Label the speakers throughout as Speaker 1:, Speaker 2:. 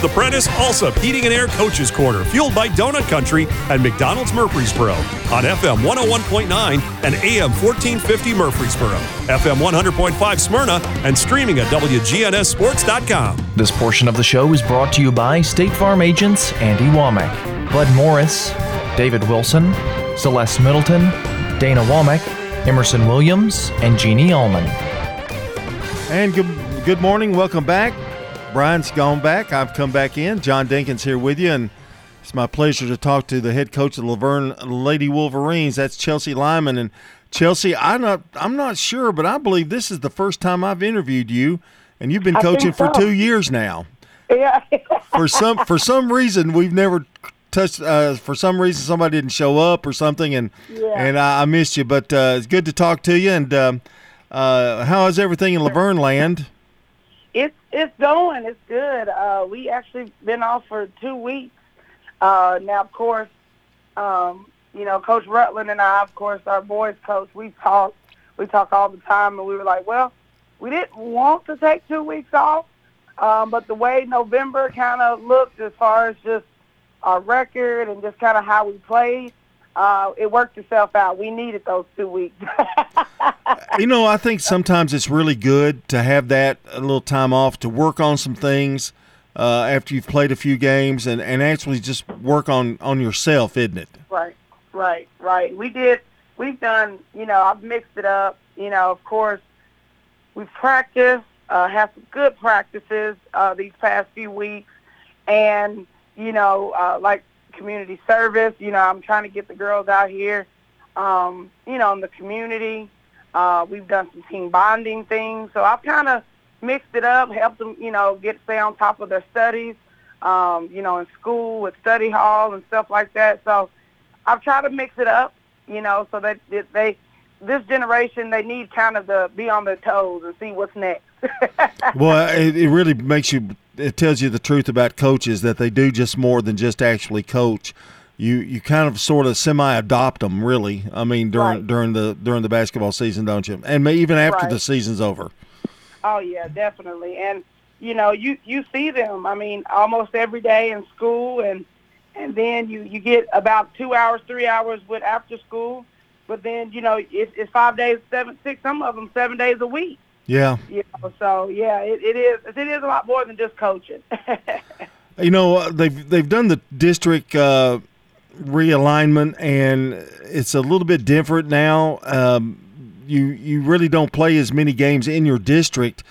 Speaker 1: The Prentice Allsup Heating and Air Coaches Corner, fueled by Donut Country and McDonald's Murfreesboro on FM 101.9 and AM 1450 Murfreesboro, FM 100.5 Smyrna, and streaming at WGNSSports.com.
Speaker 2: This portion of the show is brought to you by State Farm agents Andy Womack, Bud Morris, David Wilson, Celeste Middleton, Dana Womack, Emerson Williams, and Jeannie Allman.
Speaker 3: And good, good morning. Welcome back. Brian's gone back. I've come back in. John Dinkins here with you, and it's my pleasure to talk to the head coach of La Vergne Lady Wolverines. That's Chelsea Lymon. And Chelsea, I'm not, I'm not sure, but I believe this is the first time I've interviewed you, and you've been coaching
Speaker 4: think
Speaker 3: for two years now.
Speaker 4: Yeah.
Speaker 3: For some, for some reason, we've never touched. Uh, for some reason, somebody didn't show up or something, and
Speaker 4: Yeah.
Speaker 3: and I, I missed you. But uh, it's good to talk to you. And um, uh, how is everything in La Vergne land?
Speaker 4: It's it's going. It's good. Uh, we actually been off for two weeks. Uh, now, of course, um, you know, Coach Rutland and I, of course, our boys coach, we talk. We talk all the time, and we were like, well, we didn't want to take two weeks off, um, but the way November kind of looked as far as just our record and just kind of how we played, uh, it worked itself out. We needed those two weeks.
Speaker 3: You know, I think sometimes it's really good to have that a little time off to work on some things uh, after you've played a few games and, and actually just work on, on yourself, isn't it?
Speaker 4: Right, right, right. We did. We've done. You know, I've mixed it up. You know, of course, we've practiced. Uh, have some good practices uh, these past few weeks, and you know, uh, like community service. You know, I'm trying to get the girls out here. Um, you know, in the community. Uh, we've done some team bonding things. So I've kind of mixed it up, helped them, you know, get stay on top of their studies. Um, you know, in school with study hall and stuff like that. So I've tried to mix it up, you know, so that they, this generation, they need kind of to be on their toes and see what's next.
Speaker 3: Well, it, it really makes you. It tells you the truth about coaches that they do just more than just actually coach. You you kind of sort of semi adopt them, really. I mean, during
Speaker 4: Right.
Speaker 3: during the during the basketball season, don't you? And may, even after
Speaker 4: Right.
Speaker 3: the season's over.
Speaker 4: oh yeah, definitely. And you know, you you see them. I mean, almost every day in school, and and then you you get about two hours, three hours with after school. But then you know, it's, it's five days, seven, six, some of them seven days a week.
Speaker 3: Yeah.
Speaker 4: You know, so yeah, it, it is. It is a lot more than just coaching.
Speaker 3: You know, uh, they've they've done the district uh, realignment, and it's a little bit different now. Um, you you really don't play as many games in your district.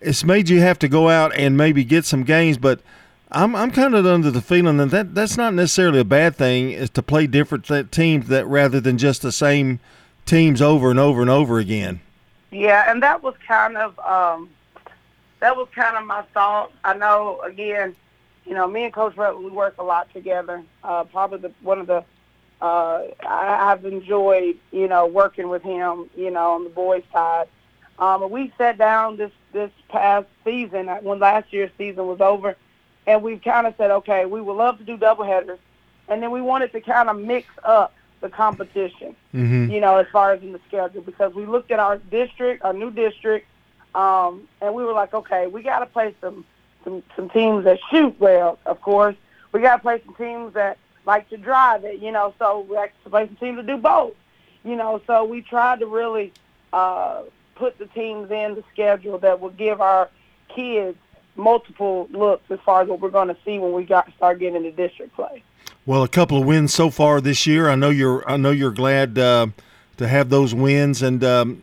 Speaker 3: It's made you have to go out and maybe get some games, but I'm I'm kind of under the feeling that, that that's not necessarily a bad thing. Is to play different th- teams that rather than just the same teams over and over and over again.
Speaker 4: Yeah, and that was kind of um, that was kind of my thought. I know again, you know, me and Coach Rutland we work a lot together. Uh, probably the, one of the uh, I've enjoyed, you know, working with him, you know, on the boys' side. Um, we sat down this this past season uh, when last year's season was over, and we kind of said, okay, we would love to do doubleheaders, and then we wanted to kind of mix up the competition
Speaker 3: Mm-hmm.
Speaker 4: you know, as far as in the schedule, because we looked at our district, our new district, um, and we were like, okay, we got to play some, some some teams that shoot well, of course. We got to play some teams that like to drive it, you know. So we like to play some teams that do both, you know. So we tried to really uh, put the teams in the schedule that will give our kids multiple looks as far as what we're going to see when we got start getting into district play.
Speaker 3: Well, a couple of wins so far this year. I know you're. I know you're glad uh, to have those wins and um,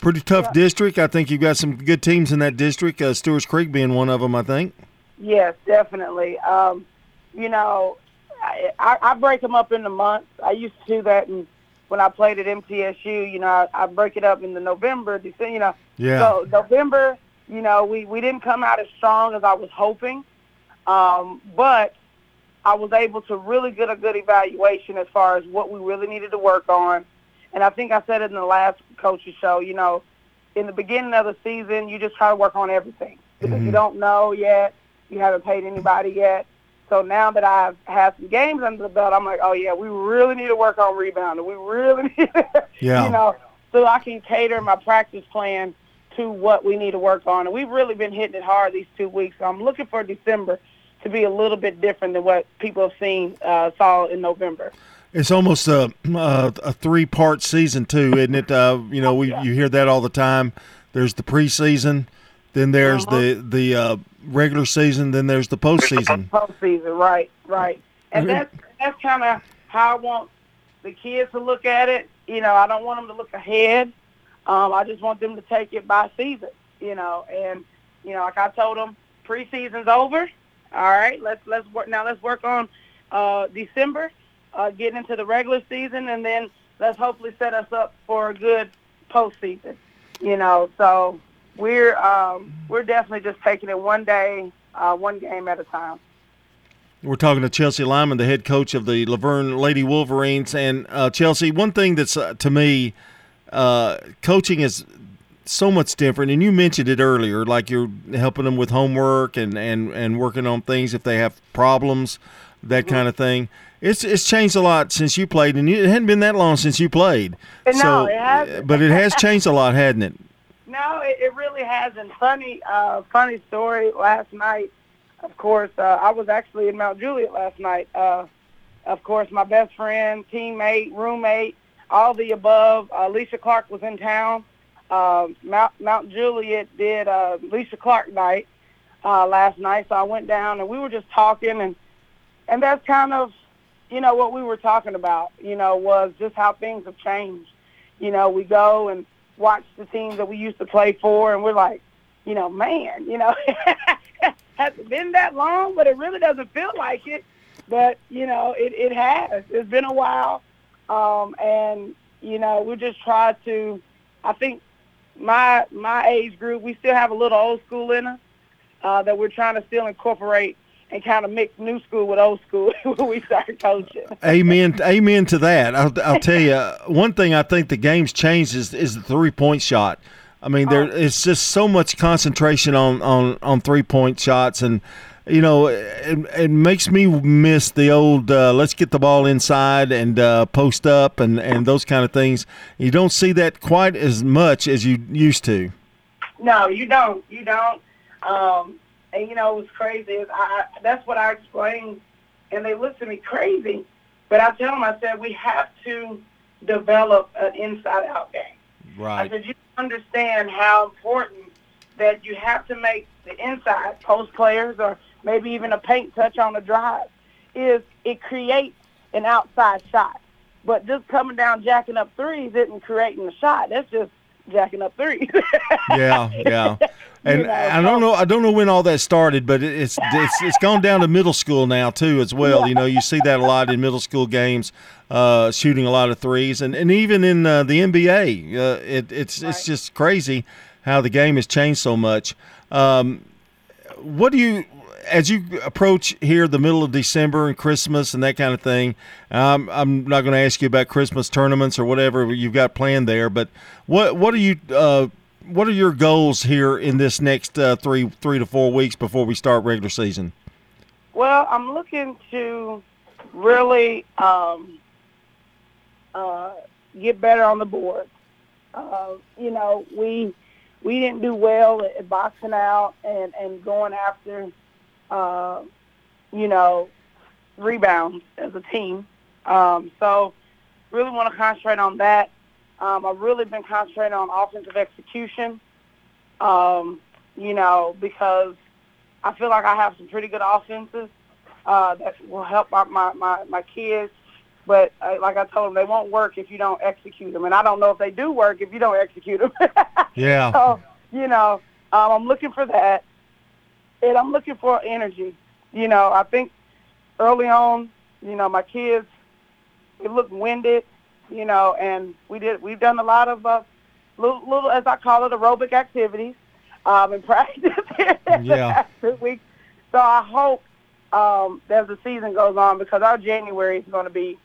Speaker 3: pretty tough district. I think you've got some good teams in that district. Uh, Stewart's Creek being one of them. I think.
Speaker 4: Yes, definitely. Um, you know, I, I, I break them up into months. I used to do that and when I played at MTSU. You know, I, I break it up into November, December. You know,
Speaker 3: Yeah.
Speaker 4: so November. You know, we we didn't come out as strong as I was hoping, um, but I was able to really get a good evaluation as far as what we really needed to work on. And I think I said it in the last coach's show. You know, in the beginning of the season, you just try to work on everything because you mm-hmm. don't know yet. You haven't paid anybody yet. So now that I've had some games under the belt, I'm like, oh yeah, we really need to work on rebounding. We really need,
Speaker 3: Yeah.
Speaker 4: you know, so I can cater my practice plan to what we need to work on. And we've really been hitting it hard these two weeks. So I'm looking for December to be a little bit different than what people have seen uh, saw in November.
Speaker 3: It's almost a a, a three part season too, isn't it? Uh, you know, we
Speaker 4: Yeah.
Speaker 3: you hear that all the time. There's the preseason, then there's
Speaker 4: Uh-huh.
Speaker 3: the the uh, regular season, then there's the postseason.
Speaker 4: postseason, right, right. And that's that's kind of how I want the kids to look at it. You know, I don't want them to look ahead. Um, I just want them to take it by season. You know, and you know, like I told them, preseason's over. All right, let's let's work now. Let's work on uh, December, uh, getting into the regular season, and then let's hopefully set us up for a good postseason. You know, so we're um, we're definitely just taking it one day, uh, one game at a time.
Speaker 3: We're talking to Chelsea Lymon, the head coach of the La Vergne Lady Wolverines, and uh, Chelsea. One thing that's uh, to me, uh, coaching is so much different. And you mentioned it earlier, like you're helping them with homework and and and working on things if they have problems, that
Speaker 4: Mm-hmm.
Speaker 3: kind of thing. It's it's changed a lot since you played, and it hadn't been that long since you played.
Speaker 4: No,
Speaker 3: so,
Speaker 4: it hasn't.
Speaker 3: but it has changed a lot, hadn't it?
Speaker 4: No, it, it really hasn't. Funny, uh, funny story. Last night, of course, uh, I was actually in Mount Juliet last night. Uh, of course, my best friend, teammate, roommate, all the above. Uh, Alysha Clark was in town. Uh, Mount, Mount Juliet did uh, Alysha Clark night uh, last night, so I went down and we were just talking, and and that's kind of, you know, what we were talking about. You know, was just how things have changed. You know, we go and watch the teams that we used to play for, and we're like, you know, man, you know, has it been that long? But it really doesn't feel like it. But you know, it it has. It's been a while, um, and you know, we just try to. I think my my age group, we still have a little old school in us uh, that we're trying to still incorporate and kind of mix new school with old school when we start coaching.
Speaker 3: Amen. Amen to that. I'll, I'll tell you one thing. I think the game's changed is, is the three point shot. I mean, there it's just so much concentration on on on three point shots, and you know, it, it makes me miss the old uh, let's get the ball inside and uh, post up and and those kind of things. You don't see that quite as much as you used to.
Speaker 4: No, you don't. You don't. Um, and you know what's crazy is I, I that's what I explained, and they looked at me crazy. But I tell them, I said we have to develop an inside-out game.
Speaker 3: Right.
Speaker 4: I said you understand how important that you have to make the inside post players or maybe even a paint touch on the drive is it creates an outside shot. But just coming down jacking up threes isn't creating a shot. That's just jacking up threes.
Speaker 3: Yeah, yeah. And
Speaker 4: You know,
Speaker 3: I don't know. I don't know when all that started, but it- it's it's it's gone down to middle school now too, as well. You know, you see that a lot in middle school games, uh, shooting a lot of threes, and, and even in uh, the NBA, uh, it, it's it's just crazy how the game has changed so much. Um, what do you, as you approach here the middle of December and Christmas and that kind of thing? Um, I'm not going to ask you about Christmas tournaments or whatever you've got planned there, but what what are you? Uh, what are your goals here in this next uh, three three to four weeks before we start regular season?
Speaker 4: Well, I'm looking to really um, uh, get better on the board. Uh, you know, we we didn't do well at, boxing out and and going after, uh, you know, rebounds as a team. Um, so, really want to concentrate on that. Um, I've really been concentrating on offensive execution. Um, you know, because I feel like I have some pretty good offenses uh, that will help my, my, my, my kids. But uh, like I told them, they won't work if you don't execute them. And I don't know if they do work if you don't execute them.
Speaker 3: Yeah,
Speaker 4: so, you know, um, I'm looking for that. And I'm looking for energy. You know, I think early on, you know, my kids, they look winded, you know, and we did, we've done a lot of uh, little, little, as I call it, aerobic activities um, in practice
Speaker 3: Yeah.
Speaker 4: past two weeks. So I hope um, as the season goes on, because our January is going to be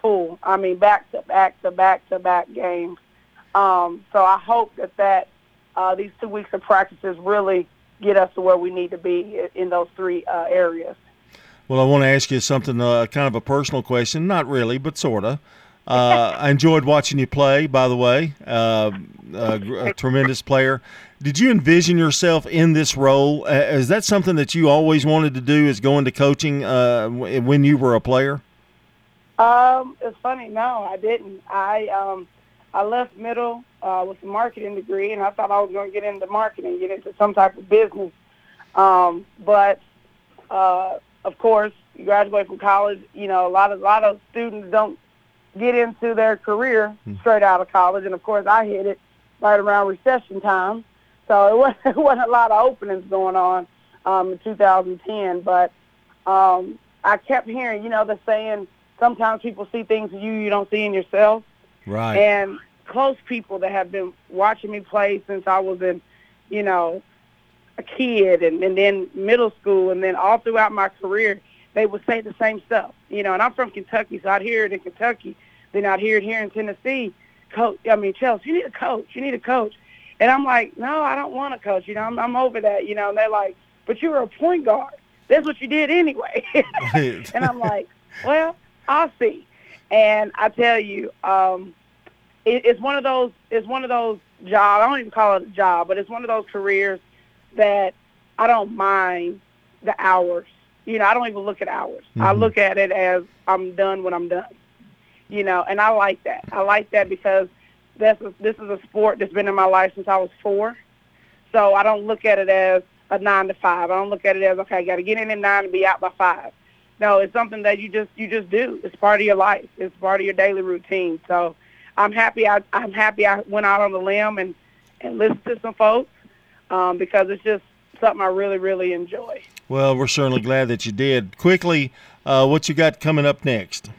Speaker 4: full. I mean, back to back to back to back games. Um, so I hope that that uh, these two weeks of practices really get us to where we need to be in those three uh, areas.
Speaker 3: Well, I want to ask you something, uh, kind of a personal question. Not really, but sort of. Uh, I enjoyed watching you play. By the way, uh, a, a tremendous player. Did you envision yourself in this role? Uh, is that something that you always wanted to do? Is go into coaching uh, when you were a player?
Speaker 4: Um, it's funny. No, I didn't. I um, I left middle uh, with a marketing degree, and I thought I was going to get into marketing, get into some type of business. Um, but uh, of course, you graduate from college. You know, a lot of a lot of students don't get into their career hmm. straight out of college, and of course, I hit it right around recession time. So it wasn't, it wasn't a lot of openings going on um, in 2010. But um, I kept hearing, you know, the saying, sometimes people see things in you you don't see in yourself.
Speaker 3: Right.
Speaker 4: And close people that have been watching me play since I was in, you know, a kid and, and then middle school and then all throughout my career, they would say the same stuff. You know, and I'm from Kentucky, so I'd hear it in Kentucky. Then I'd hear it here in Tennessee. Coach, I mean, Chelsea, you need a coach. You need a coach. And I'm like, no, I don't want a coach. You know, I'm, I'm over that. You know, and they're like, but you were a point guard. That's what you did anyway. and I'm like, well, I'll see. And I tell you, um, it, it's one of those. It's one of those jobs. I don't even call it a job, but it's one of those careers that I don't mind the hours. You know, I don't even look at hours. Mm-hmm. I look at it as I'm done when I'm done. You know, and I like that. I like that because that's a, this is a sport that's been in my life since I was four. So I don't look at it as a nine to five. I don't look at it as okay, I got to get in at nine and be out by five. No, it's something that you just you just do. It's part of your life. It's part of your daily routine. So I'm happy. I, I'm happy. I went out on the limb and and listened to some folks um, because it's just something I really really enjoy.
Speaker 3: Well, we're certainly glad that you did. Quickly, uh, what you got coming up next?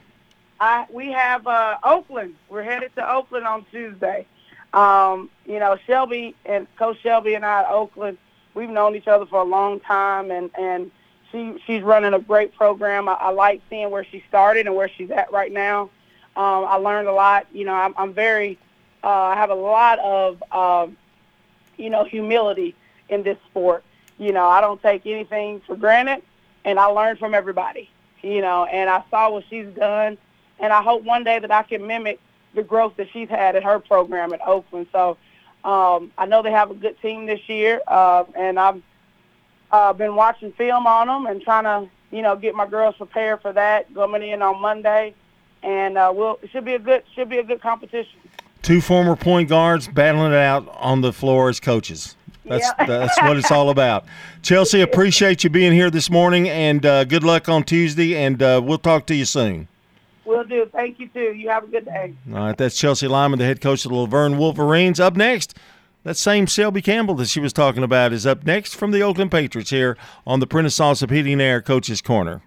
Speaker 4: I we have uh, Oakland. We're headed to Oakland on Tuesday. Um, you know, Shelby and Coach Shelby and I at Oakland, we've known each other for a long time, and and she she's running a great program. I, I like seeing where she started and where she's at right now. Um, I learned a lot. You know, I'm, I'm very, uh, I have a lot of, um, you know, humility in this sport. You know, I don't take anything for granted, and I learn from everybody. You know, and I saw what she's done and I hope one day that I can mimic the growth that she's had at her program at Oakland. So um, I know they have a good team this year, uh, and I've uh, been watching film on them and trying to, you know, get my girls prepared for that coming in on Monday, and uh, we'll it should be a good should be a good competition.
Speaker 3: Two former point guards battling it out on the floor as coaches. That's yeah. that's what it's all about. Chelsea, appreciate you being here this morning, and uh, good luck on Tuesday. And uh, we'll talk to you soon.
Speaker 4: Will do. Thank you, too. You have a good day.
Speaker 3: All right. That's Chelsea Lymon, the head coach of the La Vergne Wolverines. Up next, that same Shelby Campbell that she was talking about is up next from the Oakland Patriots here on the Prentice Allsup Heating Air Coaches Corner.